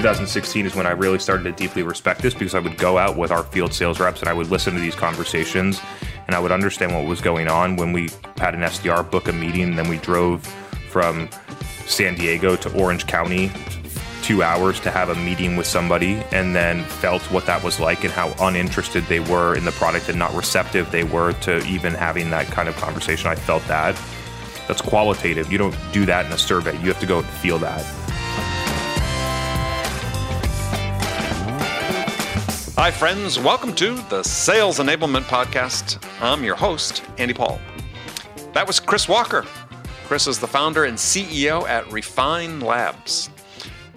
2016 is when I really started to deeply respect this because I would go out with our field sales reps and I would listen to these conversations and I would understand what was going on when we had an SDR book a meeting and then we drove from San Diego to Orange County two hours to have a meeting with somebody and then felt what that was like and how uninterested they were in the product and not receptive they were to even having that kind of conversation. I felt that. That's qualitative. You don't do that in a survey. You have to go and feel that. Hi, friends. Welcome to the Sales Enablement Podcast. I'm your host, Andy Paul. That was Chris Walker. Chris is the founder and CEO at Refine Labs.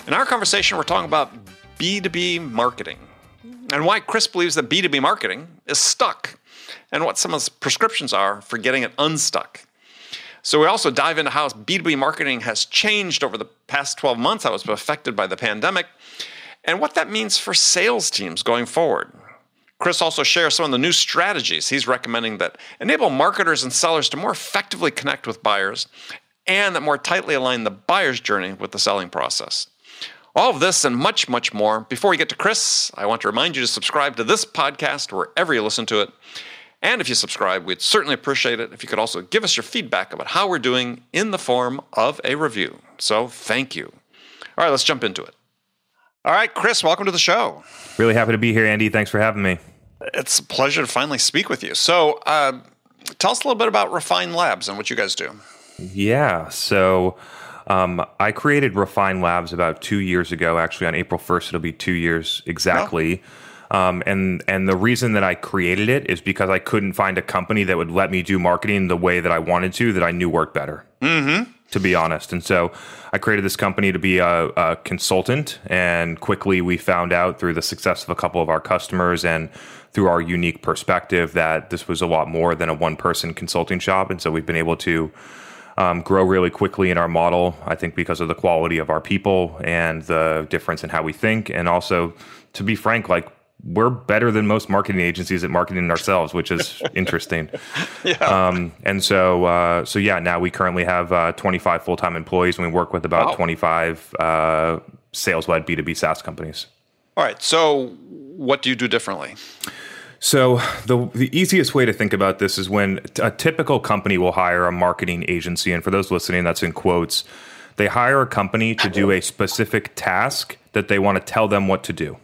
In our conversation, we're talking about B2B marketing and why Chris believes that B2B marketing is stuck and what some of the prescriptions are for getting it unstuck. So we also dive into how B2B marketing has changed over the past 12 months, I it's affected by the pandemic, and what that means for sales teams going forward. Chris also shares some of the new strategies he's recommending that enable marketers and sellers to more effectively connect with buyers and that more tightly align the buyer's journey with the selling process. All of this and much, much more. Before we get to Chris, I want to remind you to subscribe to this podcast wherever you listen to it. And if you subscribe, we'd certainly appreciate it if you could also give us your feedback about how we're doing in the form of a review. So thank you. All right, let's jump into it. All right, Chris, welcome to the show. Really happy to be here, Andy. Thanks for having me. It's a pleasure to finally speak with you. So, uh, tell us a little bit about Refine Labs and what you guys do. Yeah. So, um, I created Refine Labs about two years ago. Actually, on April first, it'll be two years exactly. Oh. Um, and and the reason that I created it is because I couldn't find a company that would let me do marketing the way that I wanted to that I knew worked better. Mm-hmm. To be honest, and so I created this company to be a, a consultant. And quickly, we found out through the success of a couple of our customers and through our unique perspective that this was a lot more than a one person consulting shop. And so we've been able to um, grow really quickly in our model. I think because of the quality of our people and the difference in how we think, and also to be frank, like we're better than most marketing agencies at marketing ourselves, which is interesting. yeah. Um, and so, uh, so yeah, now we currently have uh, 25 full time employees, and we work with about wow. 25 uh, sales led B2B SaaS companies. All right. So, what do you do differently? So the the easiest way to think about this is when a typical company will hire a marketing agency, and for those listening, that's in quotes. They hire a company to do a specific task that they want to tell them what to do.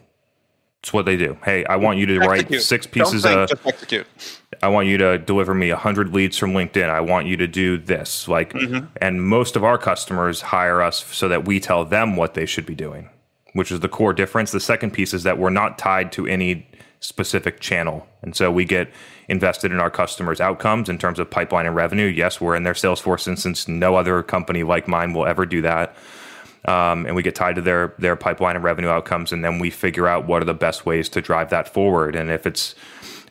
It's what they do. Hey, I want you to execute. write six pieces of. execute. I want you to deliver me hundred leads from LinkedIn. I want you to do this. Like, mm-hmm. and most of our customers hire us so that we tell them what they should be doing, which is the core difference. The second piece is that we're not tied to any specific channel. And so we get invested in our customers' outcomes in terms of pipeline and revenue. Yes, we're in their Salesforce instance. No other company like mine will ever do that. Um, and we get tied to their their pipeline and revenue outcomes, and then we figure out what are the best ways to drive that forward. And if it's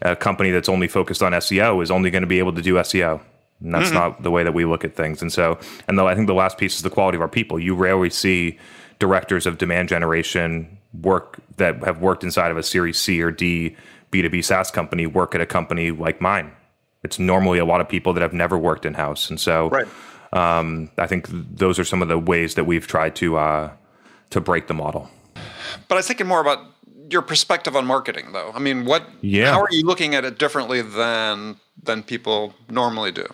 a company that's only focused on SEO, is only going to be able to do SEO. And that's mm-hmm. not the way that we look at things. And so, and though I think the last piece is the quality of our people. You rarely see directors of demand generation work that have worked inside of a Series C or D B2B SaaS company work at a company like mine. It's normally a lot of people that have never worked in house, and so right. Um, I think those are some of the ways that we've tried to uh, to break the model. But I was thinking more about your perspective on marketing, though. I mean, what? Yeah. How are you looking at it differently than than people normally do?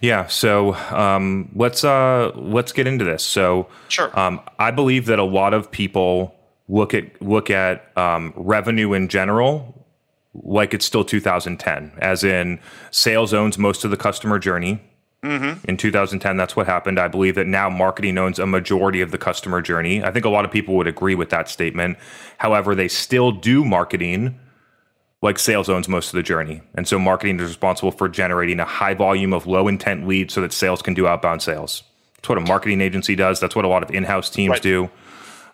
Yeah. So um, let's uh, let's get into this. So sure. Um, I believe that a lot of people look at look at um, revenue in general like it's still 2010, as in sales owns most of the customer journey. Mm-hmm. In 2010, that's what happened. I believe that now marketing owns a majority of the customer journey. I think a lot of people would agree with that statement. However, they still do marketing like sales owns most of the journey. And so marketing is responsible for generating a high volume of low intent leads so that sales can do outbound sales. That's what a marketing agency does. That's what a lot of in house teams right. do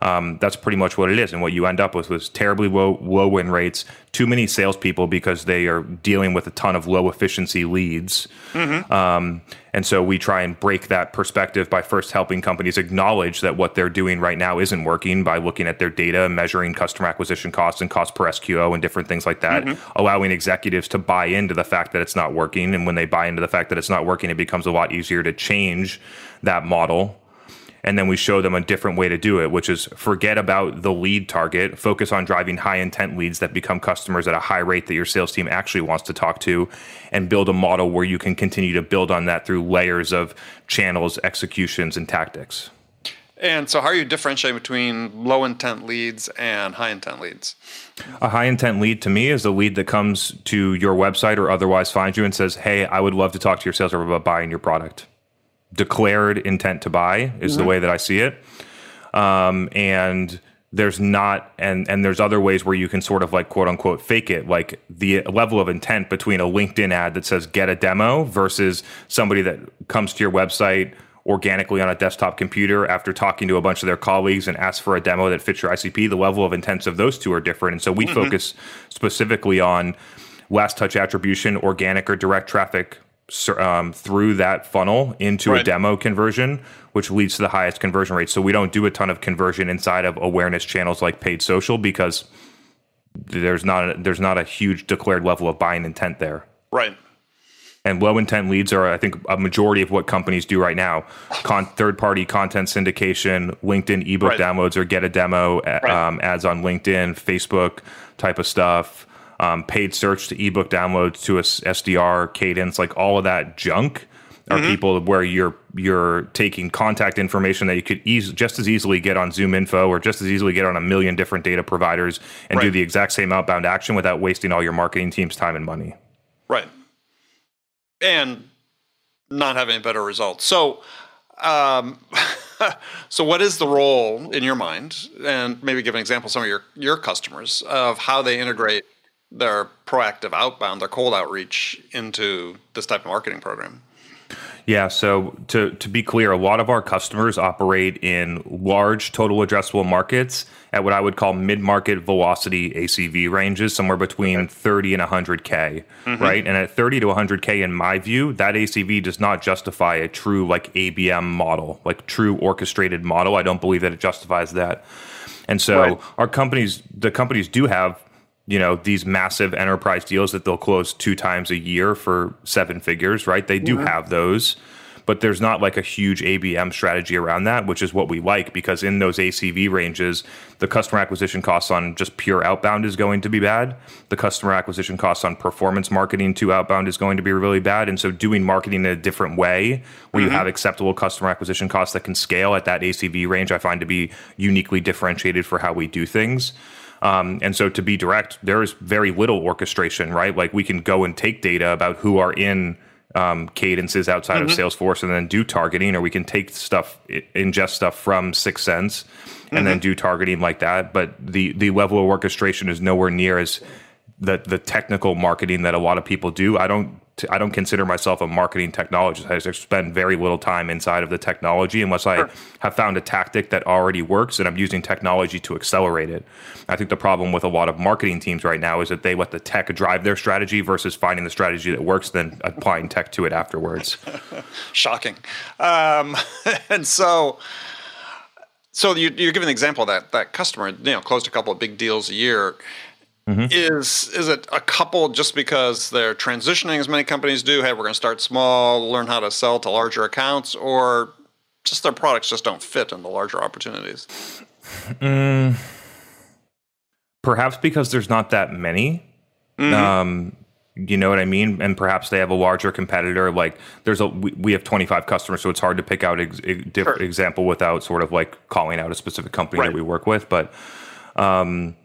um, that's pretty much what it is. And what you end up with was terribly low, low win rates, too many salespeople because they are dealing with a ton of low efficiency leads. Mm-hmm. Um, and so we try and break that perspective by first helping companies acknowledge that what they're doing right now isn't working by looking at their data, measuring customer acquisition costs and cost per SQO and different things like that, mm-hmm. allowing executives to buy into the fact that it's not working. And when they buy into the fact that it's not working, it becomes a lot easier to change that model and then we show them a different way to do it, which is forget about the lead target, focus on driving high intent leads that become customers at a high rate that your sales team actually wants to talk to, and build a model where you can continue to build on that through layers of channels, executions, and tactics. And so, how are you differentiating between low intent leads and high intent leads? A high intent lead to me is a lead that comes to your website or otherwise finds you and says, Hey, I would love to talk to your sales rep about buying your product declared intent to buy is mm-hmm. the way that I see it. Um, and there's not and and there's other ways where you can sort of like quote unquote fake it like the level of intent between a linkedin ad that says get a demo versus somebody that comes to your website organically on a desktop computer after talking to a bunch of their colleagues and asks for a demo that fits your icp the level of intents of those two are different and so we mm-hmm. focus specifically on last touch attribution organic or direct traffic um, through that funnel into right. a demo conversion, which leads to the highest conversion rate. So we don't do a ton of conversion inside of awareness channels like paid social because there's not a, there's not a huge declared level of buying intent there. Right. And low intent leads are, I think, a majority of what companies do right now. Con- third party content syndication, LinkedIn ebook right. downloads, or get a demo right. um, ads on LinkedIn, Facebook type of stuff um, paid search to ebook downloads to a SDR cadence, like all of that junk are mm-hmm. people where you're you're taking contact information that you could eas- just as easily get on Zoom Info or just as easily get on a million different data providers and right. do the exact same outbound action without wasting all your marketing team's time and money. Right. And not having better results. So, um, so what is the role in your mind, and maybe give an example some of your your customers of how they integrate their proactive outbound, their cold outreach into this type of marketing program? Yeah, so to to be clear, a lot of our customers operate in large total addressable markets at what I would call mid-market velocity ACV ranges, somewhere between okay. 30 and 100k, mm-hmm. right? And at 30 to 100k in my view, that ACV does not justify a true like ABM model, like true orchestrated model. I don't believe that it justifies that. And so right. our companies the companies do have you know these massive enterprise deals that they'll close two times a year for seven figures right they do mm-hmm. have those but there's not like a huge abm strategy around that which is what we like because in those acv ranges the customer acquisition costs on just pure outbound is going to be bad the customer acquisition costs on performance marketing to outbound is going to be really bad and so doing marketing in a different way where mm-hmm. you have acceptable customer acquisition costs that can scale at that acv range i find to be uniquely differentiated for how we do things um, and so to be direct, there is very little orchestration, right? Like we can go and take data about who are in um, cadences outside mm-hmm. of Salesforce and then do targeting, or we can take stuff, ingest stuff from 6sense and mm-hmm. then do targeting like that. But the the level of orchestration is nowhere near as the the technical marketing that a lot of people do. I don't I don't consider myself a marketing technologist. I just spend very little time inside of the technology unless I have found a tactic that already works and I'm using technology to accelerate it. I think the problem with a lot of marketing teams right now is that they let the tech drive their strategy versus finding the strategy that works, then applying tech to it afterwards. Shocking. Um, and so, so you, are giving an example of that that customer, you know, closed a couple of big deals a year Mm-hmm. Is is it a couple just because they're transitioning as many companies do? Hey, we're going to start small, learn how to sell to larger accounts, or just their products just don't fit in the larger opportunities? Mm, perhaps because there's not that many. Mm-hmm. Um, you know what I mean? And perhaps they have a larger competitor. Like there's a we, we have 25 customers, so it's hard to pick out a ex, sure. example without sort of like calling out a specific company right. that we work with. But um,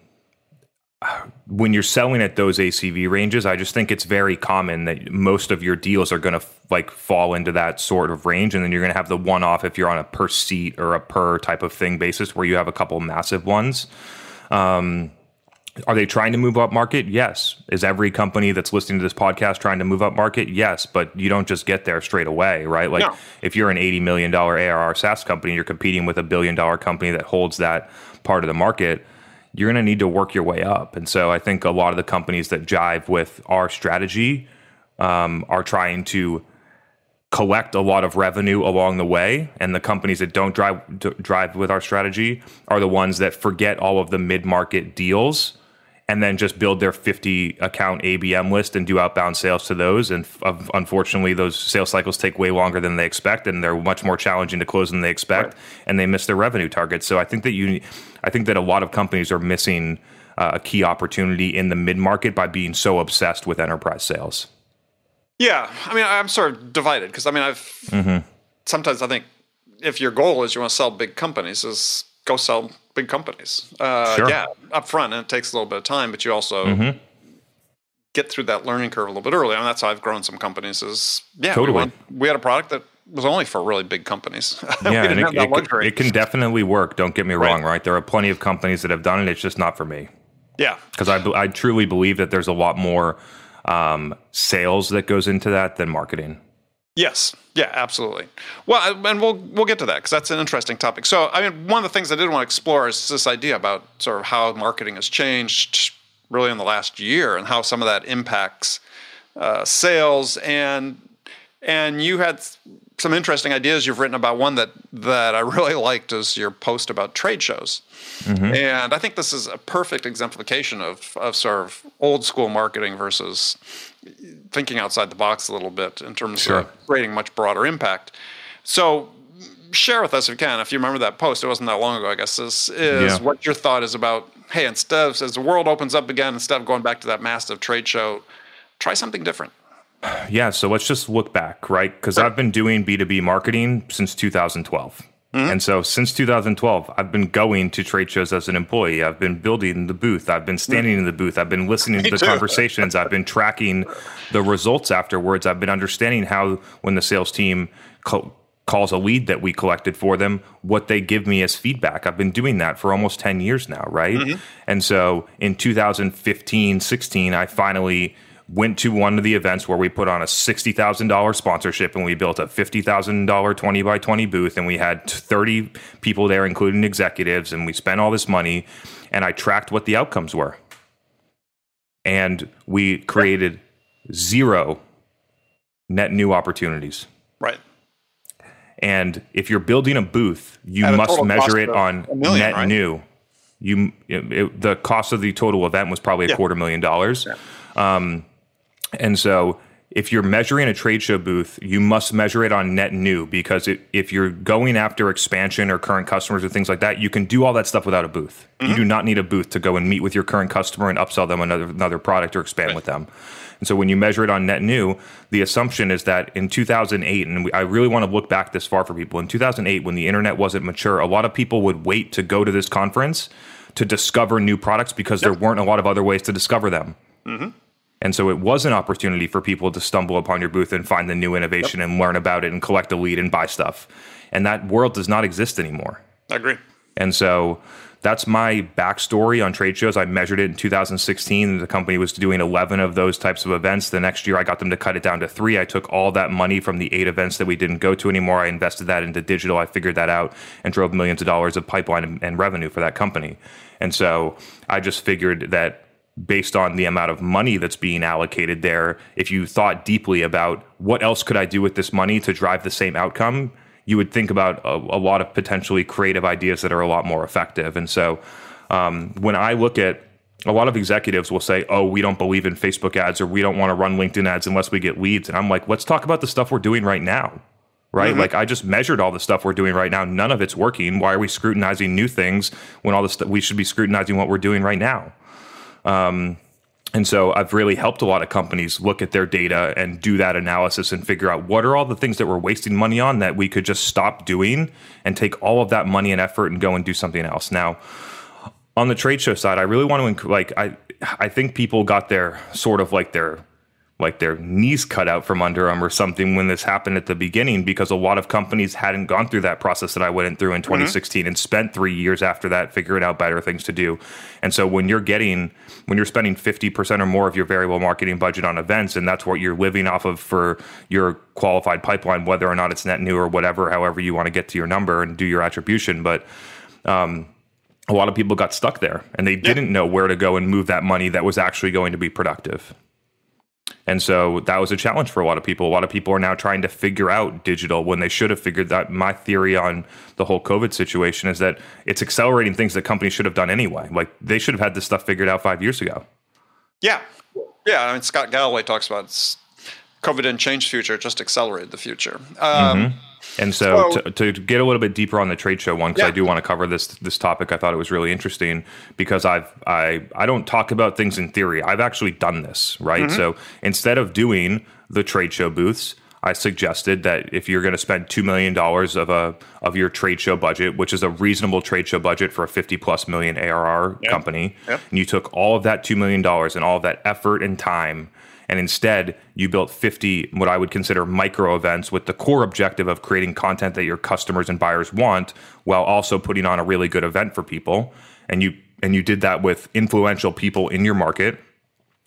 when you're selling at those ACV ranges, I just think it's very common that most of your deals are going to like fall into that sort of range, and then you're going to have the one off if you're on a per seat or a per type of thing basis, where you have a couple massive ones. Um, are they trying to move up market? Yes. Is every company that's listening to this podcast trying to move up market? Yes, but you don't just get there straight away, right? Like no. if you're an $80 million ARR SaaS company, you're competing with a billion dollar company that holds that part of the market you're going to need to work your way up. And so I think a lot of the companies that jive with our strategy um, are trying to collect a lot of revenue along the way and the companies that don't drive drive with our strategy are the ones that forget all of the mid-market deals and then just build their 50 account ABM list and do outbound sales to those. And uh, unfortunately, those sales cycles take way longer than they expect, and they're much more challenging to close than they expect, right. and they miss their revenue targets. So I think that you, I think that a lot of companies are missing uh, a key opportunity in the mid market by being so obsessed with enterprise sales. Yeah, I mean, I'm sort of divided because I mean, I've mm-hmm. sometimes I think if your goal is you want to sell big companies, is go sell big companies. Uh, sure. Yeah, up front, and it takes a little bit of time, but you also mm-hmm. get through that learning curve a little bit early. And that's how I've grown some companies. Is yeah, totally. we, went, we had a product that was only for really big companies. Yeah, and it, it, it, can definitely work. Don't get me wrong, right. right? There are plenty of companies that have done it. It's just not for me. Yeah, because I, I truly believe that there's a lot more um, sales that goes into that than marketing. Yes. Yeah, absolutely. Well, and we'll we'll get to that because that's an interesting topic. So, I mean, one of the things I did want to explore is this idea about sort of how marketing has changed really in the last year and how some of that impacts uh, sales and and you had some interesting ideas you've written about one that that I really liked is your post about trade shows. Mm-hmm. And I think this is a perfect exemplification of of sort of old school marketing versus thinking outside the box a little bit in terms sure. of creating much broader impact. So share with us if you can, if you remember that post, it wasn't that long ago, I guess, is, is yeah. what your thought is about, hey, instead of, as the world opens up again, instead of going back to that massive trade show, try something different. Yeah, so let's just look back, right? Because I've been doing B2B marketing since 2012. Mm-hmm. And so since 2012, I've been going to trade shows as an employee. I've been building the booth. I've been standing in the booth. I've been listening to the conversations. I've been tracking the results afterwards. I've been understanding how, when the sales team co- calls a lead that we collected for them, what they give me as feedback. I've been doing that for almost 10 years now, right? Mm-hmm. And so in 2015, 16, I finally went to one of the events where we put on a $60,000 sponsorship and we built a $50,000 20 by 20 booth and we had 30 people there, including executives, and we spent all this money and I tracked what the outcomes were. And we created zero net new opportunities. Right. And if you're building a booth, you At must measure it on million, net right? new. You it, the cost of the total event was probably a yeah. quarter million dollars. Yeah. Um, and so if you're measuring a trade show booth, you must measure it on net new because it, if you're going after expansion or current customers or things like that, you can do all that stuff without a booth. Mm-hmm. You do not need a booth to go and meet with your current customer and upsell them another another product or expand right. with them. And so when you measure it on net new, the assumption is that in 2008, and we, I really want to look back this far for people, in 2008, when the internet wasn't mature, a lot of people would wait to go to this conference to discover new products because yep. there weren't a lot of other ways to discover them. Mm-hmm. And so it was an opportunity for people to stumble upon your booth and find the new innovation yep. and learn about it and collect a lead and buy stuff. And that world does not exist anymore. I agree. And so that's my backstory on trade shows. I measured it in 2016. The company was doing 11 of those types of events. The next year, I got them to cut it down to three. I took all that money from the eight events that we didn't go to anymore. I invested that into digital. I figured that out and drove millions of dollars of pipeline and, and revenue for that company. And so I just figured that based on the amount of money that's being allocated there, if you thought deeply about what else could I do with this money to drive the same outcome, you would think about a, a lot of potentially creative ideas that are a lot more effective. And so um, when I look at a lot of executives will say, "Oh, we don't believe in Facebook ads or we don't want to run LinkedIn ads unless we get leads." And I'm like, "Let's talk about the stuff we're doing right now." Right? Mm-hmm. Like I just measured all the stuff we're doing right now. None of it's working. Why are we scrutinizing new things when all this st- we should be scrutinizing what we're doing right now? Um, and so I've really helped a lot of companies look at their data and do that analysis and figure out what are all the things that we're wasting money on that we could just stop doing and take all of that money and effort and go and do something else. Now, on the trade show side, I really want to like I I think people got their sort of like their like their knees cut out from under them or something when this happened at the beginning because a lot of companies hadn't gone through that process that I went through in 2016 mm-hmm. and spent three years after that figuring out better things to do. And so when you're getting when you're spending 50% or more of your variable marketing budget on events and that's what you're living off of for your qualified pipeline, whether or not it's net new or whatever, however you want to get to your number and do your attribution. But um, a lot of people got stuck there and they didn't know where to go and move that money that was actually going to be productive. And so that was a challenge for a lot of people. A lot of people are now trying to figure out digital when they should have figured that. My theory on the whole COVID situation is that it's accelerating things that companies should have done anyway. Like they should have had this stuff figured out five years ago. Yeah. Yeah. I mean, Scott Galloway talks about COVID didn't change the future, it just accelerated the future. Um, mm-hmm. And so, so to, to, get a little bit deeper on the trade show one, because yeah. I do want to cover this this topic, I thought it was really interesting because I've I I don't talk about things in theory. I've actually done this, right? Mm-hmm. So instead of doing the trade show booths, I suggested that if you're going to spend two million dollars of a of your trade show budget, which is a reasonable trade show budget for a fifty plus million ARR yep. company, yep. and you took all of that two million dollars and all of that effort and time and instead, you built 50 what I would consider micro events with the core objective of creating content that your customers and buyers want while also putting on a really good event for people. And you and you did that with influential people in your market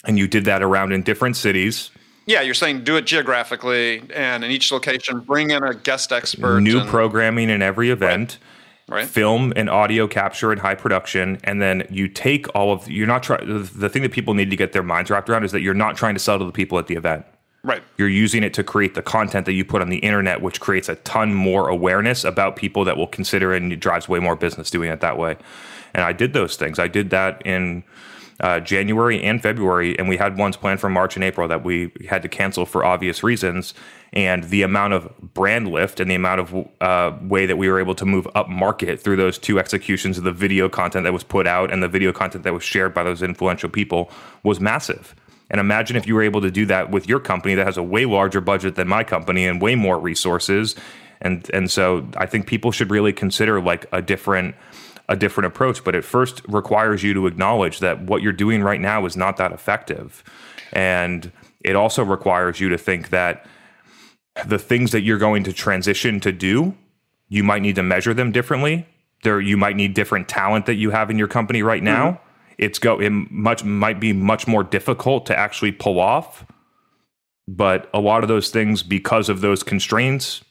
and you did that around in different cities. Yeah, you're saying do it geographically and in each location bring in a guest expert. New and, programming in every event. Right right. film and audio capture and high production, and then you take all of you're not trying. The thing that people need to get their minds wrapped around is that you're not trying to sell to the people at the event. Right. You're using it to create the content that you put on the internet, which creates a ton more awareness about people that will consider it and it drives way more business doing it that way. And I did those things. I did that in uh, January and February, and we had ones planned for March and April that we had to cancel for obvious reasons. And the amount of brand lift and the amount of uh, way that we were able to move up market through those two executions of the video content that was put out and the video content that was shared by those influential people was massive. And imagine if you were able to do that with your company that has a way larger budget than my company and way more resources. And and so I think people should really consider like a different a different approach, but it first requires you to acknowledge that what you're doing right now is not that effective. And it also requires you to think that the things that you're going to transition to do, you might need to measure them differently. There you might need different talent that you have in your company right now. Mm-hmm. It's go it much might be much more difficult to actually pull off. But a lot of those things because of those constraints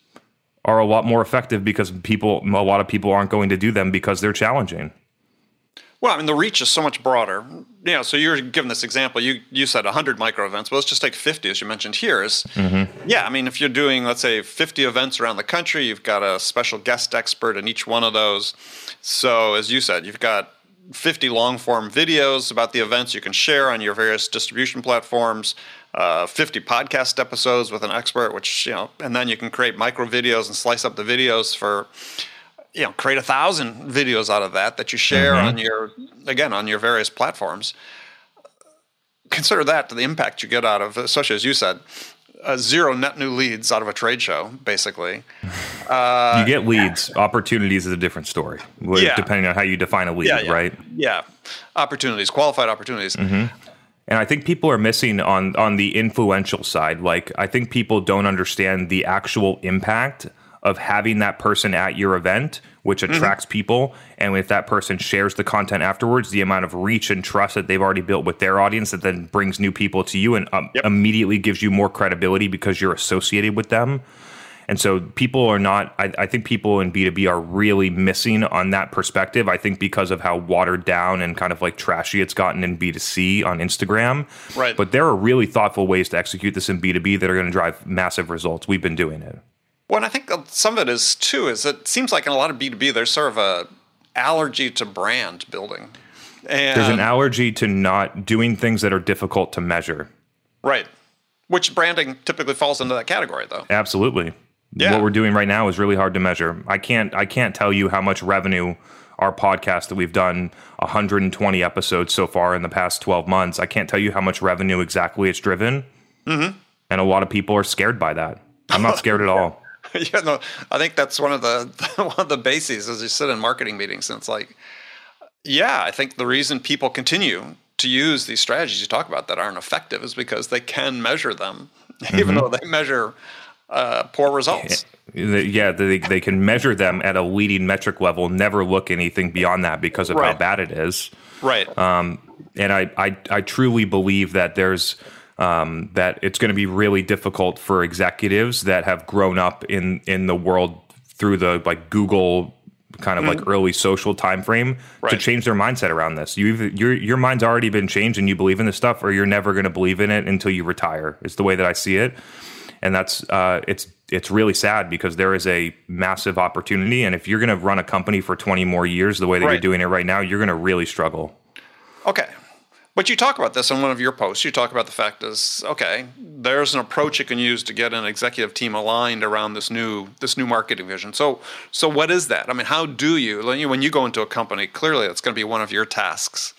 are a lot more effective because people a lot of people aren't going to do them because they're challenging. Well, I mean, the reach is so much broader. You know, so you're giving this example. You you said 100 micro events. Well, let's just take 50, as you mentioned here. Is mm-hmm. yeah. I mean, if you're doing, let's say, 50 events around the country, you've got a special guest expert in each one of those. So, as you said, you've got 50 long form videos about the events you can share on your various distribution platforms uh, 50 podcast episodes with an expert, which, you know, and then you can create micro videos and slice up the videos for, you know, create a thousand videos out of that that you share mm-hmm. on your, again, on your various platforms. Consider that to the impact you get out of, especially as you said, uh, zero net new leads out of a trade show, basically. Uh, you get leads. Opportunities is a different story, yeah. depending on how you define a lead, yeah, yeah. right? Yeah. Opportunities, qualified opportunities. Mm-hmm. And I think people are missing on on the influential side. Like I think people don't understand the actual impact of having that person at your event, which mm-hmm. attracts mm-hmm. people. And if that person shares the content afterwards, the amount of reach and trust that they've already built with their audience that then brings new people to you and um, yep. immediately gives you more credibility because you're associated with them. And so people are not, I, I, think people in B2B are really missing on that perspective. I think because of how watered down and kind of like trashy it's gotten in B2C on Instagram. Right. But there are really thoughtful ways to execute this in B2B that are going to drive massive results. We've been doing it. Well, and I think some of it is too, is it seems like in a lot of B2B, there's sort of a allergy to brand building. And there's an allergy to not doing things that are difficult to measure. Right. Which branding typically falls into that category, though. Absolutely yeah. what we're doing right now is really hard to measure. I can't I can't tell you how much revenue our podcast that we've done 120 episodes so far in the past 12 months. I can't tell you how much revenue exactly it's driven. Mm-hmm. And a lot of people are scared by that. I'm not scared at all. yeah, no, I think that's one of the one of the bases as you sit in marketing meetings. And it's like, yeah, I think the reason people continue to use these strategies you talk about that aren't effective is because they can measure them, mm-hmm. even though they measure uh, poor results. Yeah, they, they can measure them at a leading metric level, never look anything beyond that because of right. how bad it is. Right. Um, and I, I, I truly believe that there's um, that it's going to be really difficult for executives that have grown up in in the world through the like Google kind of mm-hmm. like early social time frame right. to change their mindset around this. You your your mind's already been changed and you believe in this stuff, or you're never going to believe in it until you retire. Is the way that I see it, and that's uh, it's it's really sad because there is a massive opportunity, and if you're going to run a company for 20 more years the way that right. you're doing it right now, you're going to really struggle. Okay, but you talk about this in one of your posts. You talk about the fact is okay. There's an approach you can use to get an executive team aligned around this new this new marketing vision. So so what is that? I mean, how do you when you go into a company? Clearly, that's going to be one of your tasks.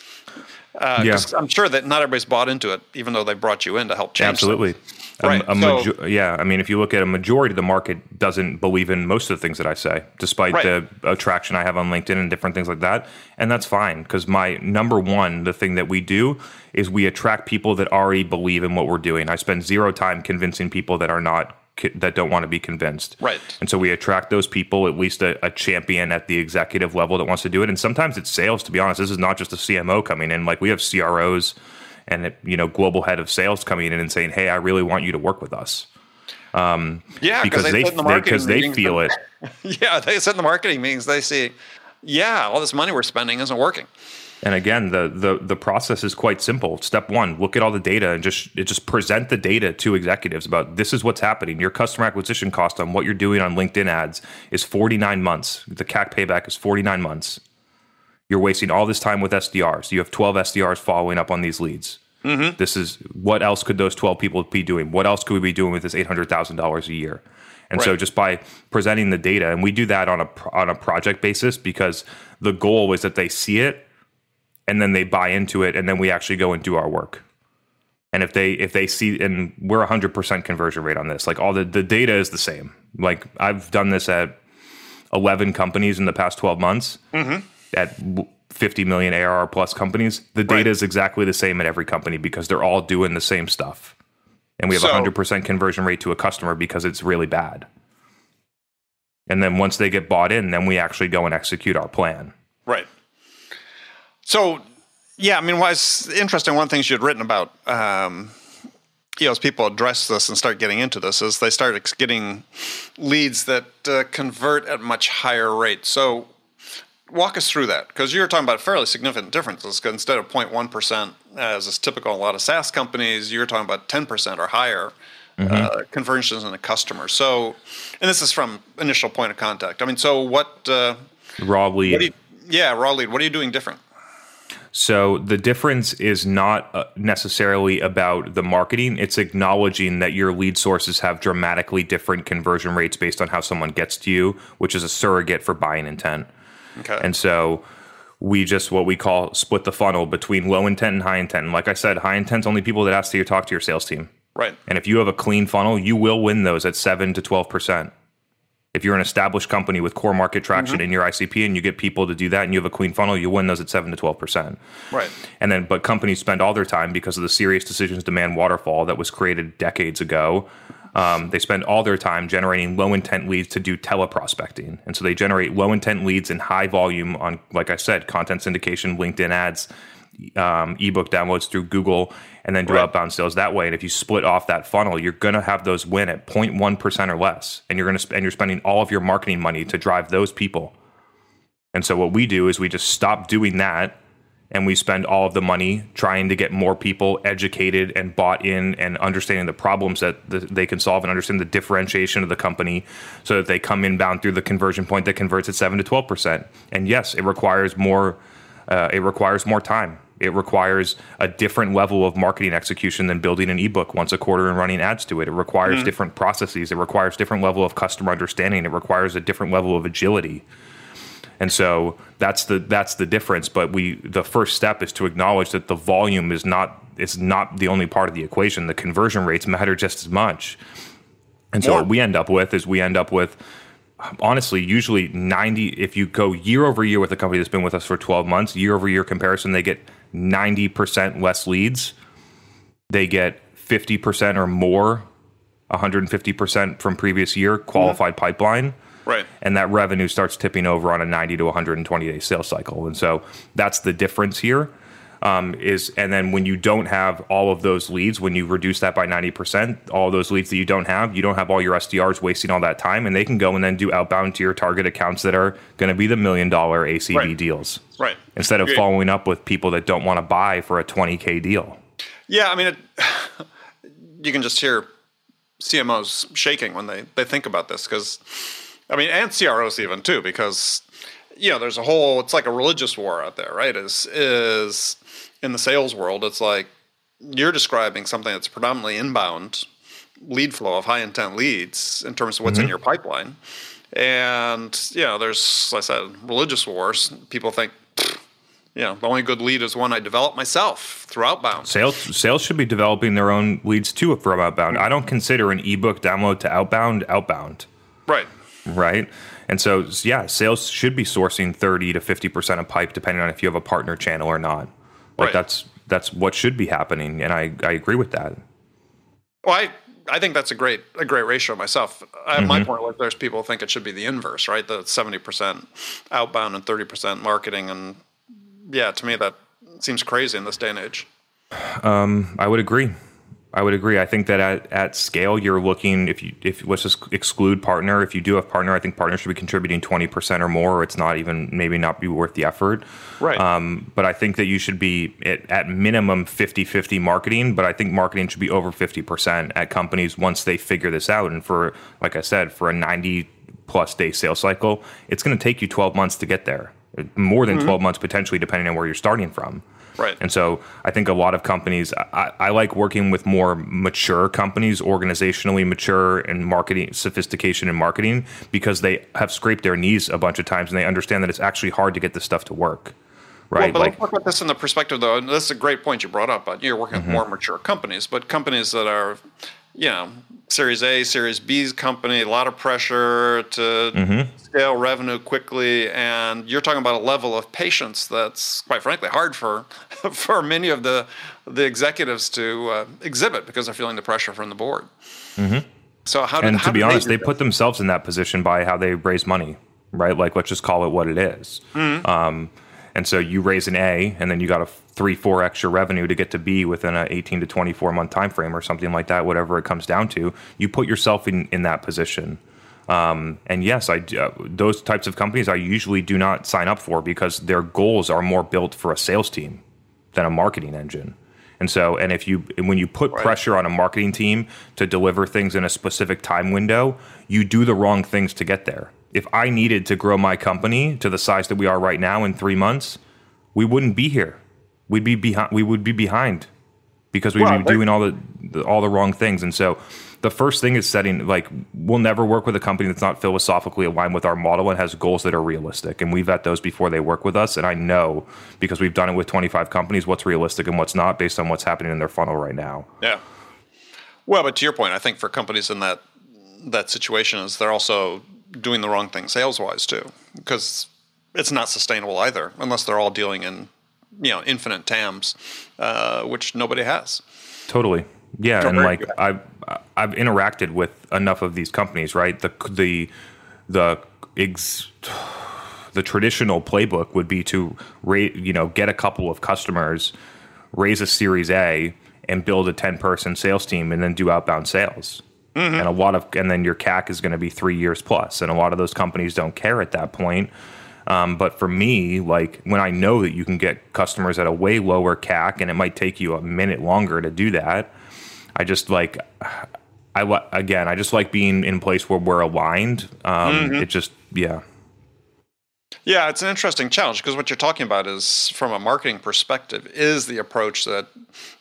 Uh, yeah. I'm sure that not everybody's bought into it, even though they brought you in to help change. Absolutely. Things. Right. A, a so, major- yeah. I mean, if you look at a majority of the market doesn't believe in most of the things that I say, despite right. the attraction I have on LinkedIn and different things like that. And that's fine because my number one, the thing that we do is we attract people that already believe in what we're doing. I spend zero time convincing people that are not that don't want to be convinced. Right. And so we attract those people, at least a, a, champion at the executive level that wants to do it. And sometimes it's sales, to be honest. This is not just a CMO coming in. Like we have CROs and you know global head of sales coming in and saying, "Hey, I really want you to work with us." Um, yeah, because they because they, they, feel it. yeah, they said in the marketing meetings they see, yeah, all this money we're spending isn't working. And again, the the the process is quite simple. Step one: look at all the data and just just present the data to executives about this is what's happening. Your customer acquisition cost on what you're doing on LinkedIn ads is 49 months. The CAC payback is 49 months. You're wasting all this time with SDRs. You have 12 SDRs following up on these leads. Mm-hmm. This is what else could those 12 people be doing? What else could we be doing with this $800,000 a year? And right. so just by presenting the data, and we do that on a on a project basis because the goal is that they see it and then they buy into it, and then we actually go and do our work. And if they if they see, and we're 100% conversion rate on this, like all the the data is the same. Like I've done this at 11 companies in the past 12 months. Mm-hmm at 50 million ARR plus companies, the data right. is exactly the same at every company because they're all doing the same stuff. And we have so, a 100% conversion rate to a customer because it's really bad. And then once they get bought in, then we actually go and execute our plan. Right. So, yeah, I mean, what's interesting, one of the things you'd written about, um, you know, as people address this and start getting into this, is they start getting leads that uh, convert at much higher rates. So, walk us through that because you're talking about fairly significant differences. Instead of 0.1%, as is typical in a lot of SaaS companies, you're talking about 10% or higher mm-hmm. uh, conversions in a customer. So, and this is from initial point of contact. I mean, so what? Uh, raw lead. You, yeah, raw lead. What are you doing different? So the difference is not uh, necessarily about the marketing. It's acknowledging that your lead sources have dramatically different conversion rates based on how someone gets to you, which is a surrogate for buying intent. Okay. And so we just what we call split the funnel between low intent and high intent. And like I said, high intent's only people that ask to talk to your sales team. Right. And if you have a clean funnel, you will win those at seven to twelve percent. If you're an established company with core market traction mm-hmm. in your ICP and you get people to do that and you have a clean funnel, you win those at seven to twelve percent. Right. And then but companies spend all their time because of the SiriusDecisions demand waterfall that was created decades ago um, they spend all their time generating low intent leads to do teleprospecting. And so they generate low intent leads in high volume on, like I said, content syndication, LinkedIn ads, um, ebook downloads through Google, and then do right. outbound sales that way. And if you split off that funnel, you're going to have those win at 0.1% or less. And you're going to sp- and you're spending all of your marketing money to drive those people. And so what we do is we just stop doing that and we spend all of the money trying to get more people educated and bought in and understanding the problems that they can solve and understand the differentiation of the company so that they come inbound through the conversion point that converts at 7 to 12%. And yes, it requires more uh, it requires more time. It requires a different level of marketing execution than building an ebook once a quarter and running ads to it. It requires mm-hmm. different processes. It requires different level of customer understanding. It requires a different level of agility. And so that's the that's the difference. But we the first step is to acknowledge that the volume is not is not the only part of the equation. The conversion rates matter just as much. And so what we end up with is we end up with honestly usually 90 if you go year over year with a company that's been with us for 12 months year over year comparison they get 90% less leads they get 50% or more 150% from previous year qualified mm-hmm. pipeline Right. And that revenue starts tipping over on a 90 to 120 day sales cycle. And so that's the difference here. um, is and then when you don't have all of those leads when you reduce that by 90% all those leads that you don't have you don't have all your sdrs wasting all that time and they can go and then do outbound to your target accounts that are going to be the million dollar acv Right. deals Right. instead of following up with people that don't want to buy for a 20k deal Yeah, I mean, it, you can just hear CMOs shaking when they, they think about this because, I mean, and CROs even too, because you know, there's a whole it's like a religious war out there, right? Is is in the sales world, it's like you're describing something that's predominantly inbound lead flow of high intent leads in terms of what's in mm-hmm. your pipeline. And you know, there's like I said, religious wars. People think you know, the only good lead is one I develop myself through outbound. Sales sales should be developing their own leads too from outbound. I don't consider an ebook download to outbound outbound, Right. Right? And so yeah, sales should be sourcing 30 to 50% of pipe depending on if you have a partner channel or not. Like Right. that's that's what should be happening and I I agree with that. Well, I, I think that's a great a great ratio myself. I have my point. Like, there's people who think it should be the inverse, right? The seventy percent outbound and thirty percent marketing, and yeah, to me that seems crazy in this day and age. Um, I would agree. I would agree. I think that at, at scale, you're looking if you if let's just exclude partner. If you do have partner, I think partner should be contributing twenty percent or more. Or it's not even maybe not be worth the effort. Right. Um, but I think that you should be at, at minimum 50-50 marketing. But I think marketing should be over fifty percent at companies once they figure this out. And for like I said, for a ninety plus day sales cycle, it's going to take you twelve months to get there. More than twelve months potentially, depending on where you're starting from. Right. And so I think a lot of companies, I, I like working with more mature companies, organizationally mature and marketing sophistication in marketing because they have scraped their knees a bunch of times and they understand that it's actually hard to get this stuff to work. Well, Right. but like, let's talk about this in the perspective, though. And this is a great point you brought up. But you're working with mm-hmm. more mature companies, but companies that are, you know, Series A, Series B's company, a lot of pressure to scale revenue quickly, and you're talking about a level of patience that's, quite frankly, hard for for many of the the executives to uh, exhibit because they're feeling the pressure from the board. So how did and how to be did honest, do they put themselves in that position by how they raise money, right? Like, let's just call it what it is. Mm-hmm. Um, and so you raise an A, and then you got a three, four extra revenue to get to B within an 18 to 24 month time frame or something like that, whatever it comes down to. You put yourself in, in that position. Um, and yes, I uh, those types of companies I usually do not sign up for because their goals are more built for a sales team than a marketing engine. And so, and if you and when you put pressure on a marketing team to deliver things in a specific time window, you do the wrong things to get there. If I needed to grow my company to the size that we are right now in three months, we wouldn't be here. We'd be behind. We would be behind because we'd Well, be doing all the, the all the wrong things. And so, the first thing is setting like we'll never work with a company that's not philosophically aligned with our model and has goals that are realistic. And we vet those before they work with us. And I know because we've done it with 25 companies what's realistic and what's not based on what's happening in their funnel right now. Yeah. Well, but to your point, I think for companies in that that situation is they're also doing the wrong thing sales wise too, because it's not sustainable either unless they're all dealing in you know infinite TAMs, uh, which nobody has. Totally. Yeah, and very like good. I've I've interacted with enough of these companies, right? The the the ex, the traditional playbook would be to rate, you know, get a couple of customers, raise a Series A, and build a ten person sales team, and then do outbound sales. And a lot of, and then your CAC is going to be three years plus, and a lot of those companies don't care at that point. Um, but for me, like when I know that you can get customers at a way lower CAC, and it might take you a minute longer to do that, I just like, I again, I just like being in place where we're aligned. Um, It just, yeah, Yeah, it's an interesting challenge because what you're talking about is from a marketing perspective is the approach that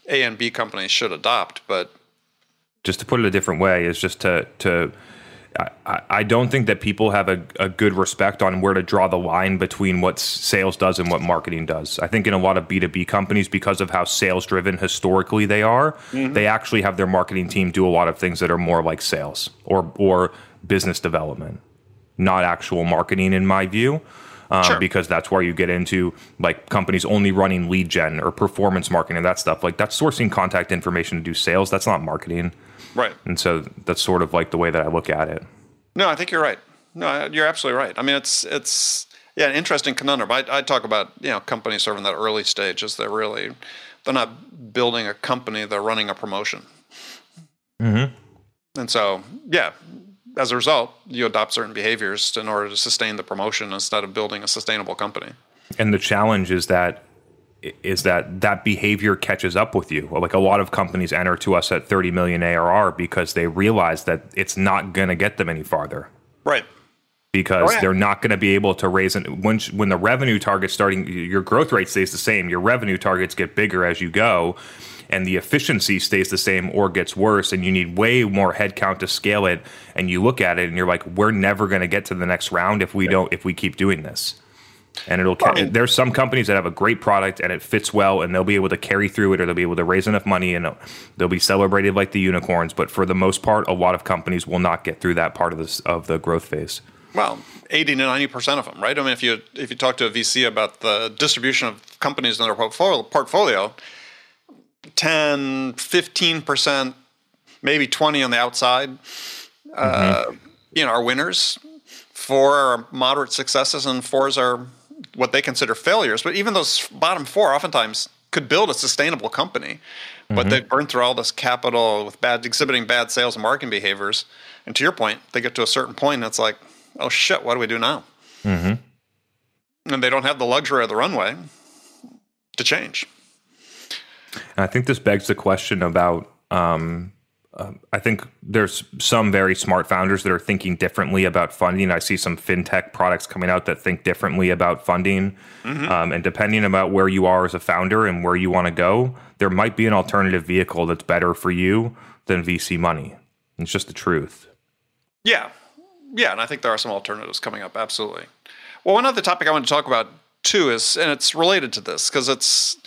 A and B companies should adopt, but just to put it a different way is just to to I- I, don't think that people have a, a good respect on where to draw the line between what sales does and what marketing does. I think in a lot of B2B companies, because of how sales driven historically they are, they actually have their marketing team do a lot of things that are more like sales or or business development, not actual marketing in my view. Um, Sure. Because that's where you get into like companies only running lead gen or performance marketing and that stuff. Like that's sourcing contact information to do sales. That's not marketing. Right. And so that's sort of like the way that I look at it. No, I think you're right. No, you're absolutely right. I mean, it's it's Yeah, an interesting conundrum. I, I talk about you know companies sort of in that early stage as they're really they're not building a company; they're running a promotion. Mm-hmm. And so, yeah, as a result, you adopt certain behaviors in order to sustain the promotion instead of building a sustainable company. And the challenge is that is that that behavior catches up with you. Like a lot of companies enter to us at 30 million ARR because they realize that it's not going to get them any farther. Right. Because oh, yeah. they're not going to be able to raise it when when the revenue target starting your growth rate stays the same, your revenue targets get bigger as you go and the efficiency stays the same or gets worse and you need way more headcount to scale it and you look at it and you're like we're never going to get to the next round if we don't if we keep doing this and it'll well, there's some companies that have a great product and it fits well and they'll be able to carry through it or they'll be able to raise enough money and they'll be celebrated like the unicorns. But for the most part a lot of companies will not get through that part of this of the growth phase. Well 80 to 90 percent of them right? I mean if you if you talk to a vc about the distribution of companies in their portfolio 10 15 percent maybe 20 on the outside mm-hmm. uh, you know are winners. Four are moderate successes and fours are what they consider failures. But even those bottom four oftentimes could build a sustainable company, but mm-hmm. they burn through all this capital with bad exhibiting bad sales and marketing behaviors. And to your point, they get to a certain point and it's like, oh shit, what do we do now? Mm-hmm. And they don't have the luxury of the runway to change. And I think this begs the question about um, um, I think there's some very smart founders that are thinking differently about funding. I see some fintech products coming out that think differently about funding. Mm-hmm. Um, and depending about where you are as a founder and where you want to go, there might be an alternative vehicle that's better for you than VC money. It's just the truth. Yeah. Yeah. And I think there are some alternatives coming up. Absolutely. Well, one other topic I want to talk about too is, and it's related to this because it's,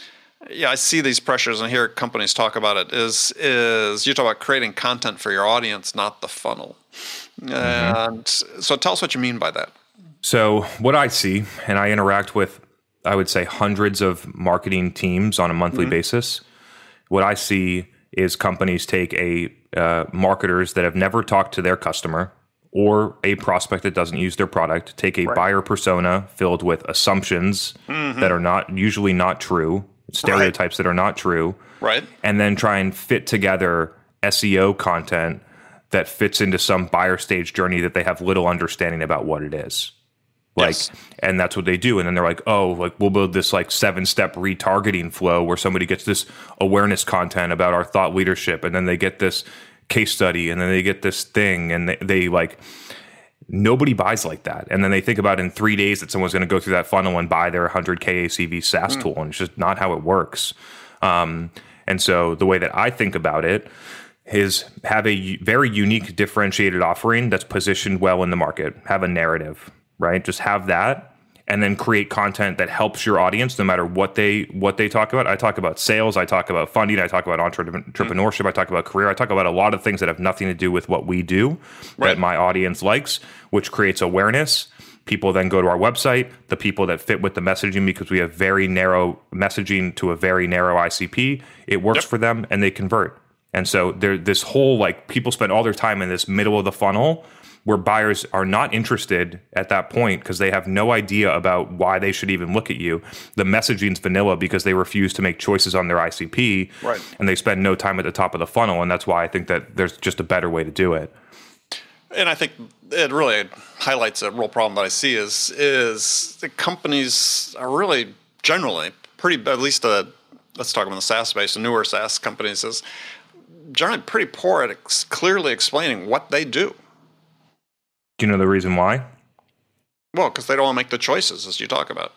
yeah, I see these pressures and hear companies talk about it. Is is you talk about creating content for your audience, not the funnel. Mm-hmm. And so, tell us what you mean by that. So, what I see, and I interact with, I would say, hundreds of marketing teams on a monthly mm-hmm. basis. What I see is companies take a uh, marketers that have never talked to their customer or a prospect that doesn't use their product, take a right. buyer persona filled with assumptions mm-hmm. that are not usually not true stereotypes right. that are not true. Right. And then try and fit together SEO content that fits into some buyer stage journey that they have little understanding about what it is. Like, yes. and that's what they do. And then they're like, oh, like we'll build this like seven step retargeting flow where somebody gets this awareness content about our thought leadership. And then they get this case study and then they get this thing and they, they like, Nobody buys like that. And then they think about in three days that someone's going to go through that funnel and buy their 100K ACV SaaS mm. tool. And it's just not how it works. Um, and so the way that I think about it is have a very unique differentiated offering that's positioned well in the market, have a narrative, right? Just have that and then create content that helps your audience no matter what they what they talk about. I talk about sales, I talk about funding, I talk about mm. entrepreneurship, I talk about career, I talk about a lot of things that have nothing to do with what we do right. that my audience likes, which creates awareness. People then go to our website, the people that fit with the messaging because we have very narrow messaging to a very narrow ICP, it works yep. for them and they convert. And so there this whole like people spend all their time in this middle of the funnel where buyers are not interested at that point because they have no idea about why they should even look at you. The messaging's vanilla because they refuse to make choices on their ICP, right. and they spend no time at the top of the funnel, and that's why I think that there's just a better way to do it. And I think it really highlights a real problem that I see is is the companies are really generally pretty at least a let's talk about the SaaS space, the newer SaaS companies is generally pretty poor at ex- clearly explaining what they do. Do you know the reason why? Well, because they don't want to make the choices, as you talk about.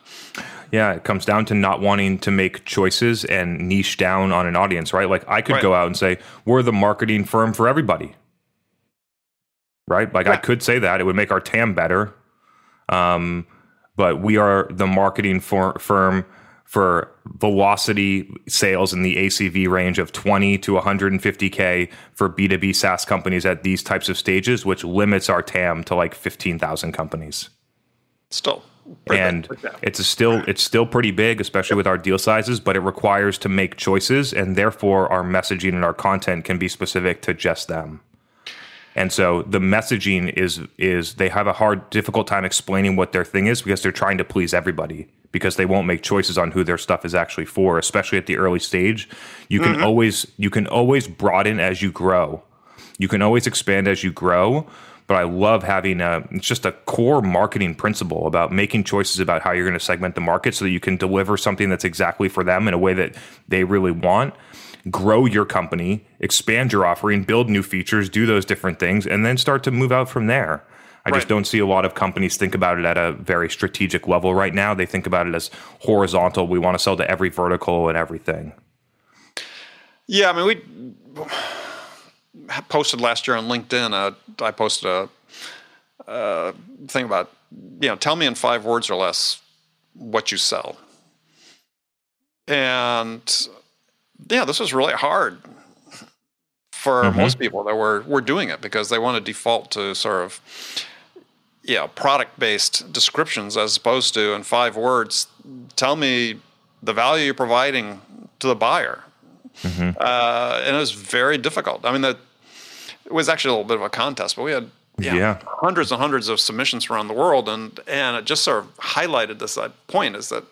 Yeah, it comes down to not wanting to make choices and niche down on an audience, right? Like I could right. go out and say, we're the marketing firm for everybody. Right? Like yeah. I could say that. It would make our TAM better. Um, but we are the marketing for, firm for velocity sales in the ACV range of 20 to 150K for B2B SaaS companies at these types of stages, which limits our TAM to like 15,000 companies. Still. And it's still it's still pretty big, especially with our deal sizes, but it requires to make choices, and therefore our messaging and our content can be specific to just them. And so the messaging is is they have a hard difficult time explaining what their thing is because they're trying to please everybody because they won't make choices on who their stuff is actually for, especially at the early stage. You can mm-hmm. always you can always broaden as you grow. You can always expand as you grow, but I love having a it's just a core marketing principle about making choices about how you're going to segment the market so that you can deliver something that's exactly for them in a way that they really want grow your company, expand your offering, build new features, do those different things, and then start to move out from there. I right. just don't see a lot of companies think about it at a very strategic level right now. They think about it as horizontal. We want to sell to every vertical and everything. Yeah, I mean, we posted last year on LinkedIn. Uh, I posted a, a thing about, you know, tell me in five words or less what you sell. And yeah, this was really hard for mm-hmm. most people that were were doing it because they want to default to sort of yeah, product based descriptions as opposed to in five words, tell me the value you're providing to the buyer. Mm-hmm. Uh, and it was very difficult. I mean, that it was actually a little bit of a contest, but we had yeah, yeah, hundreds and hundreds of submissions from around the world, and and it just sort of highlighted this point is that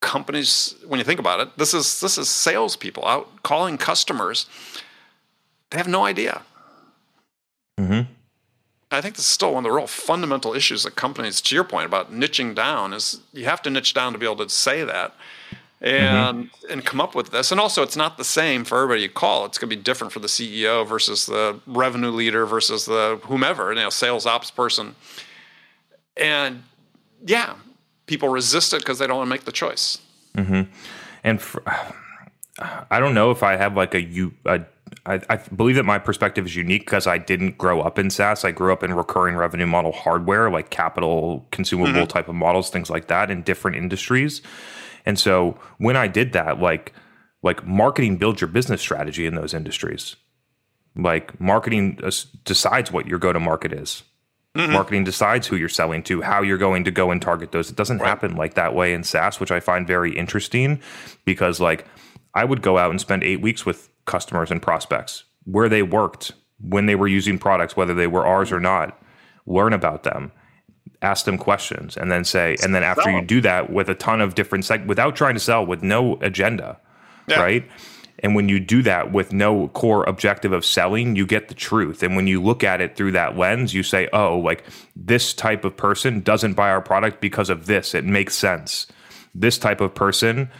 companies, when you think about it, this is this is salespeople out calling customers. They have no idea. Mm-hmm. I think this is still one of the real fundamental issues that companies, to your point about niching down, is you have to niche down to be able to say that and mm-hmm. and come up with this. And also, it's not the same for everybody you call. It's going to be different for the CEO versus the revenue leader versus the whomever, you know, sales ops person. And yeah, people resist it because they don't want to make the choice. Mm-hmm. And for, I don't know if I have like a you a I, I, believe that my perspective is unique because I didn't grow up in SaaS. I grew up in recurring revenue model hardware, like capital consumable mm-hmm. type of models, things like that in different industries. And so when I did that, like like marketing builds your business strategy in those industries. Like marketing decides what your go to market is. Mm-hmm. Marketing decides who you're selling to, how you're going to go and target those. It doesn't right. happen like that way in SaaS, which I find very interesting because like I would go out and spend eight weeks with customers and prospects, where they worked, when they were using products, whether they were ours or not, learn about them, ask them questions, and then say, and then after you do that with a ton of different seg- without trying to sell, with no agenda, yeah. right? And when you do that with no core objective of selling, you get the truth. And when you look at it through that lens, you say, oh, like this type of person doesn't buy our product because of this. It makes sense. This type of person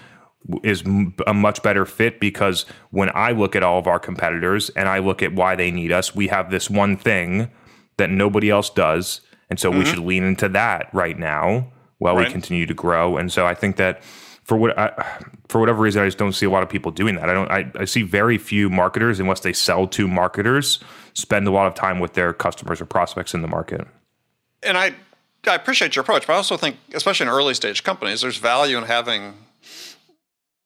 is a much better fit because when I look at all of our competitors and I look at why they need us, we have this one thing that nobody else does. And so mm-hmm. we should lean into that right now while right. we continue to grow. And so I think that for what I, for whatever reason, I just don't see a lot of people doing that. I don't. I, I see very few marketers, unless they sell to marketers, spend a lot of time with their customers or prospects in the market. And I, I appreciate your approach, but I also think, especially in early stage companies, there's value in having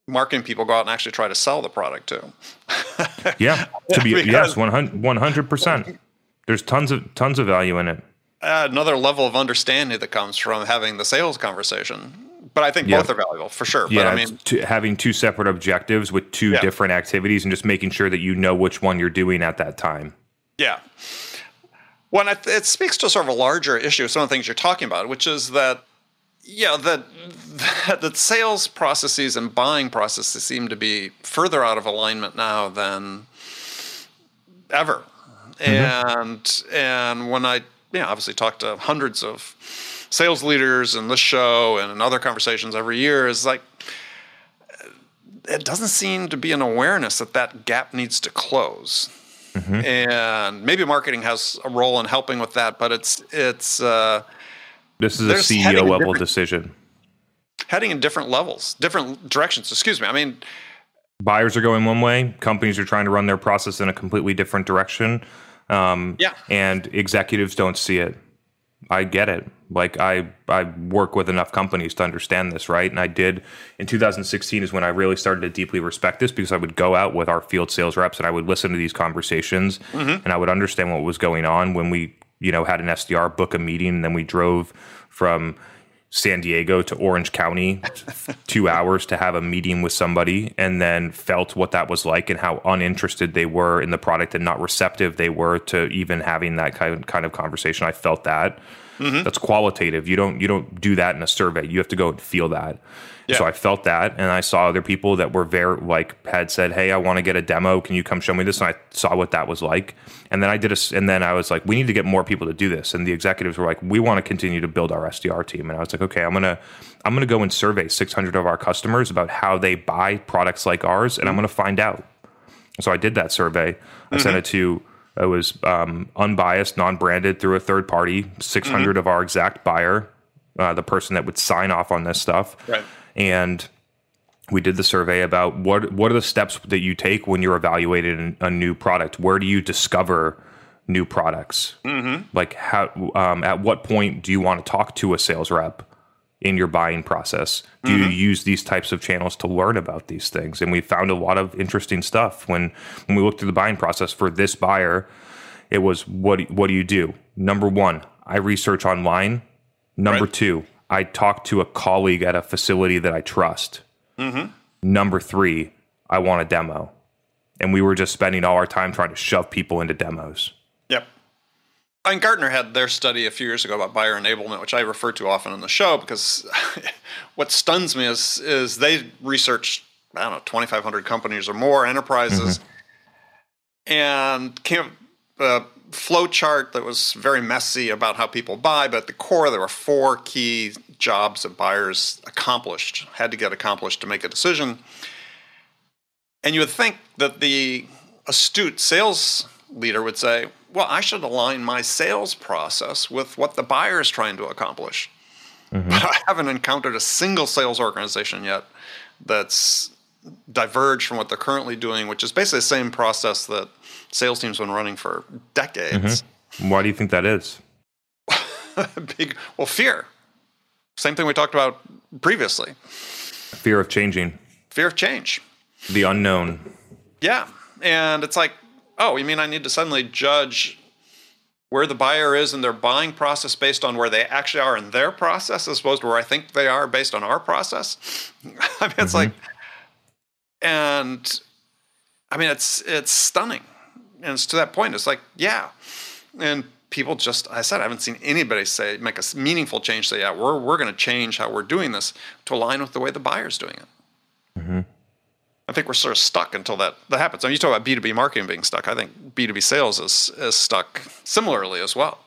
marketing people go out and actually try to sell the product too. yeah, to be yes, one hundred percent. There's tons of tons of value in it. Uh, another level of understanding that comes from having the sales conversation. But I think yeah. both are valuable for sure. Yeah, but I mean, having two separate objectives with two yeah. different activities and just making sure that you know which one you're doing at that time. Yeah. Well, it speaks to sort of a larger issue, some of the things you're talking about, which is that yeah, that the sales processes and buying processes seem to be further out of alignment now than ever. Mm-hmm. And and when I you know, obviously talk to hundreds of sales leaders in this show and in other conversations every year, is like it doesn't seem to be an awareness that that gap needs to close. Mm-hmm. And maybe marketing has a role in helping with that, but it's it's uh, this is a CEO level decision. Heading in different levels, different directions. Excuse me. I mean, buyers are going one way. Companies are trying to run their process in a completely different direction. Um, yeah. And executives don't see it. I get it. Like I, I work with enough companies to understand this, right? And I did in 2016 is when I really started to deeply respect this because I would go out with our field sales reps and I would listen to these conversations mm-hmm. and I would understand what was going on when we you know, had an SDR book a meeting, and then we drove from San Diego to Orange County, two hours to have a meeting with somebody, and then felt what that was like and how uninterested they were in the product and not receptive they were to even having that kind kind of conversation. I felt that. Mm-hmm. That's qualitative. You don't you don't do that in a survey. You have to go and feel that. Yeah. So I felt that, and I saw other people that were very like had said, "Hey, I want to get a demo. Can you come show me this?" And I saw what that was like, and then I did a, and then I was like, "We need to get more people to do this." And the executives were like, "We want to continue to build our SDR team." And I was like, "Okay, I'm gonna I'm gonna go and survey 600 of our customers about how they buy products like ours, and I'm gonna find out." So I did that survey. I mm-hmm. sent it to it was um, unbiased, non-branded through a third party. 600 mm-hmm. of our exact buyer, uh, the person that would sign off on this stuff. Right and we did the survey about what what are the steps that you take when you're evaluating a new product. Where do you discover new products? Mm-hmm. Like how um, at what point do you want to talk to a sales rep in your buying process? Do mm-hmm. you use these types of channels to learn about these things? And we found a lot of interesting stuff when when we looked through the buying process for this buyer. It was what what do you do? Number one, I research online. Number right. two, I talk to a colleague at a facility that I trust. Mm-hmm. Number three, I want a demo. And we were just spending all our time trying to shove people into demos. And Gartner had their study a few years ago about buyer enablement, which I refer to often on the show because what stuns me is is they researched I don't know 2,500 companies or more enterprises, mm-hmm. and came a flow chart that was very messy about how people buy, but at the core there were four key jobs that buyers accomplished, had to get accomplished to make a decision. And you would think that the astute sales leader would say, well, I should align my sales process with what the buyer is trying to accomplish. Mm-hmm. But I haven't encountered a single sales organization yet that's diverged from what they're currently doing, which is basically the same process that sales teams been running for decades. Mm-hmm. Why do you think that is? Big well, fear. Same thing we talked about previously. Fear of changing. Fear of change. The unknown. Yeah, and it's like, oh, you mean I need to suddenly judge where the buyer is in their buying process based on where they actually are in their process as opposed to where I think they are based on our process? I mean, it's mm-hmm. like, and I mean, it's it's stunning and it's to that point. It's like, yeah, and people just I said I haven't seen anybody say make a meaningful change. Say, yeah, we're we're going to change how we're doing this to align with the way the buyer's doing it. Mm-hmm. I think we're sort of stuck until that that happens. I mean, you talk about B two B marketing being stuck. I think B two B sales is is stuck similarly as well.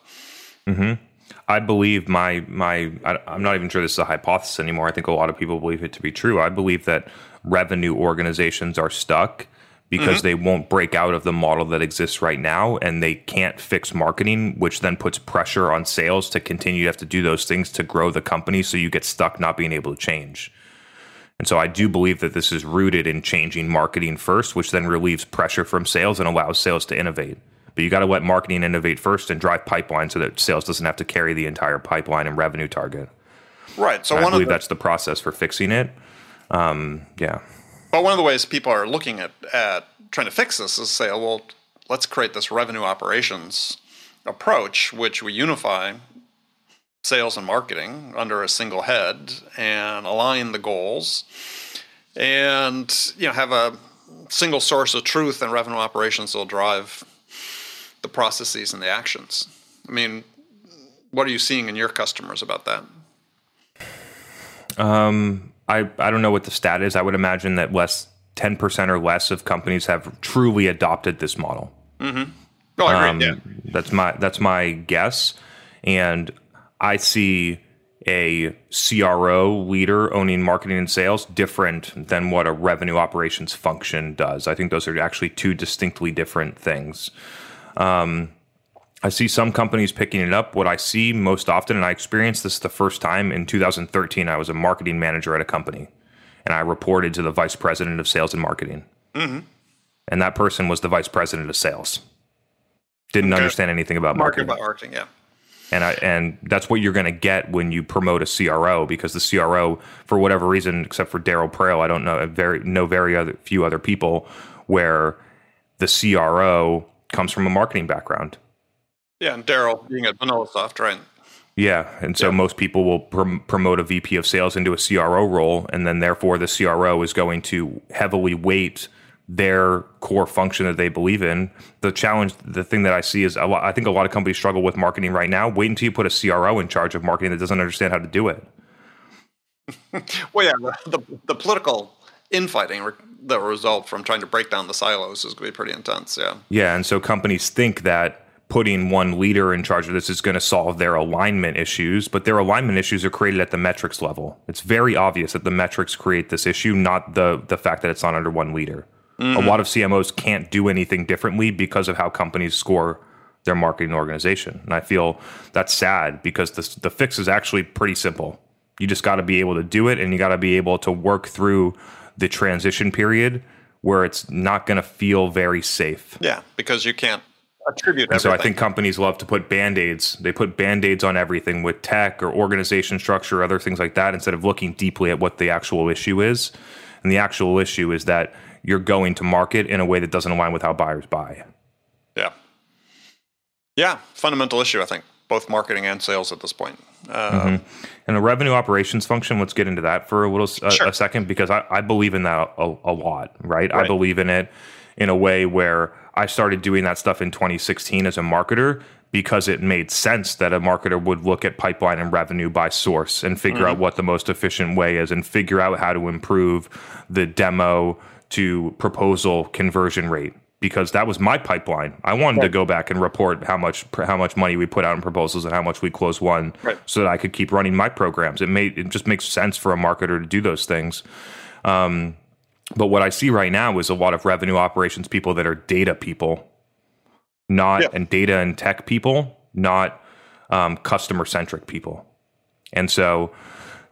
Mm-hmm. I believe my my I, I'm not even sure this is a hypothesis anymore. I think a lot of people believe it to be true. I believe that revenue organizations are stuck because mm-hmm. they won't break out of the model that exists right now and they can't fix marketing, which then puts pressure on sales to continue to have to do those things to grow the company. So you get stuck not being able to change. And so I do believe that this is rooted in changing marketing first, which then relieves pressure from sales and allows sales to innovate. But you got to let marketing innovate first and drive pipeline so that sales doesn't have to carry the entire pipeline and revenue target. Right. So I believe the- that's the process for fixing it. Um, yeah. But one of the ways people are looking at, at trying to fix this is say, oh, well, let's create this revenue operations approach, which we unify sales and marketing under a single head and align the goals and you know have a single source of truth and revenue operations will drive the processes and the actions. I mean, what are you seeing in your customers about that? Um, I, I don't know what the stat is. I would imagine that less 10% or less of companies have truly adopted this model. Mm-hmm. Oh, I agree. Um, yeah. That's my that's my guess, and I see a CRO leader owning marketing and sales different than what a revenue operations function does. I think those are actually two distinctly different things. Um, I see some companies picking it up. What I see most often, and I experienced this the first time in 2013, I was a marketing manager at a company and I reported to the vice president of sales and marketing. Mm-hmm. And that person was the vice president of sales. Didn't okay. understand anything about marketing. Marketing, about marketing, yeah. And I, and that's what you're going to get when you promote a CRO because the CRO, for whatever reason, except for Daryl Praill, I don't know very know very other, few other people where the CRO comes from a marketing background yeah, and Daryl being at VanillaSoft, right? Yeah, and so yeah. most people will prom- promote a VP of sales into a CRO role, and then therefore the CRO is going to heavily weight their core function that they believe in. The challenge, the thing that I see is, lot, I think a lot of companies struggle with marketing right now. Wait until you put a CRO in charge of marketing that doesn't understand how to do it. well, yeah, the, the political infighting that will result from trying to break down the silos is going to be pretty intense. Yeah. Yeah, and so companies think that putting one leader in charge of this is going to solve their alignment issues, but their alignment issues are created at the metrics level. It's very obvious that the metrics create this issue, not the the fact that it's not under one leader. Mm-hmm. A lot of CMOs can't do anything differently because of how companies score their marketing organization. And I feel that's sad because the the fix is actually pretty simple. You just got to be able to do it and you got to be able to work through the transition period where it's not going to feel very safe. Yeah, because you can't attribute. And so I think companies love to put band aids. They put band aids on everything with tech or organization structure, or other things like that, instead of looking deeply at what the actual issue is. And the actual issue is that you're going to market in a way that doesn't align with how buyers buy. Yeah. Yeah, fundamental issue, I think, both marketing and sales at this point. Uh, mm-hmm. And the revenue operations function, let's get into that for a little a, sure. a second because I, I, believe in that a, a lot, right? right? I believe in it in a way where I started doing that stuff in 2016 as a marketer because it made sense that a marketer would look at pipeline and revenue by source and figure mm-hmm. out what the most efficient way is and figure out how to improve the demo to proposal conversion rate because that was my pipeline. I wanted right. to go back and report how much how much money we put out in proposals and how much we closed won, right. so that I could keep running my programs. It made it just makes sense for a marketer to do those things. Um, but what I see right now is a lot of revenue operations people that are data people, not yeah. and data and tech people, not um, customer centric people. And so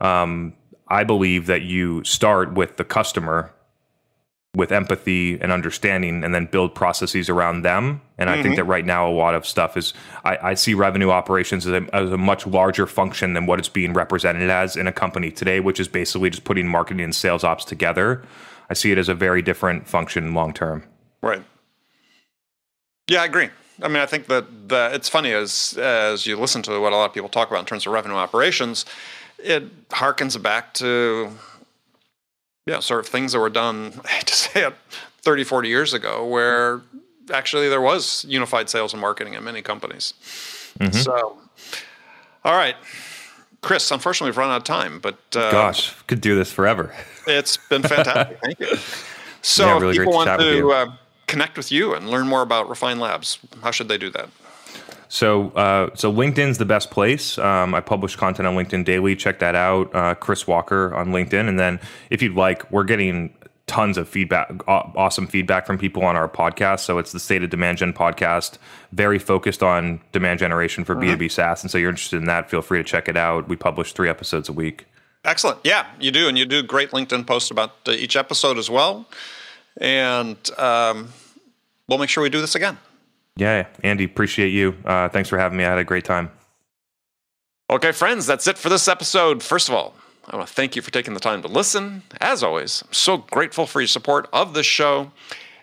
um, I believe that you start with the customer with empathy and understanding and then build processes around them. And mm-hmm. I think mm-hmm. that right now a lot of stuff is I, I see revenue operations as a, as a, much larger function than what it's being represented as in a company today, which is basically just putting marketing and sales ops together. I see it as a very different function long term. Right. Yeah, I agree. I mean, I think that the, it's funny as as you listen to what a lot of people talk about in terms of revenue operations, it harkens back to yeah, sort of things that were done, I hate to say it, 30, 40 years ago, where actually there was unified sales and marketing in many companies. Mm-hmm. So, all right. Chris, unfortunately, we've run out of time, but uh, gosh, could do this forever. It's been fantastic. Thank you. So, yeah, really if people want to, to uh, connect with you and learn more about Refine Labs, how should they do that? So, uh, so LinkedIn's the best place. Um, I publish content on LinkedIn daily. Check that out. Uh, Chris Walker on LinkedIn. And then, if you'd like, we're getting tons of feedback, awesome feedback from people on our podcast. So it's the State of Demand Gen podcast, very focused on demand generation for mm-hmm. B2B SaaS. And so you're interested in that, feel free to check it out. We publish three episodes a week. Excellent. Yeah, you do. And you do great LinkedIn posts about uh, each episode as well. And um, we'll make sure we do this again. Yeah, Andy, appreciate you. Uh, thanks for having me. I had a great time. Okay, friends, that's it for this episode. First of all, I want to thank you for taking the time to listen. As always, I'm so grateful for your support of this show.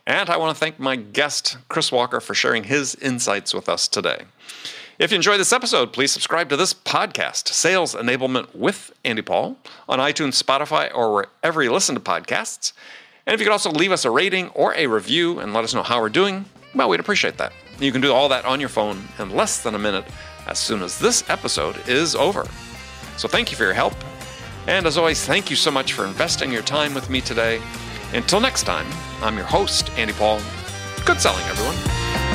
And I want to thank my guest, Chris Walker, for sharing his insights with us today. If you enjoyed this episode, please subscribe to this podcast, Sales Enablement with Andy Paul, on iTunes, Spotify, or wherever you listen to podcasts. And if you could also leave us a rating or a review and let us know how we're doing, well, we'd appreciate that. You can do all that on your phone in less than a minute as soon as this episode is over. So thank you for your help. And as always, thank you so much for investing your time with me today. Until next time, I'm your host, Andy Paul. Good selling, everyone.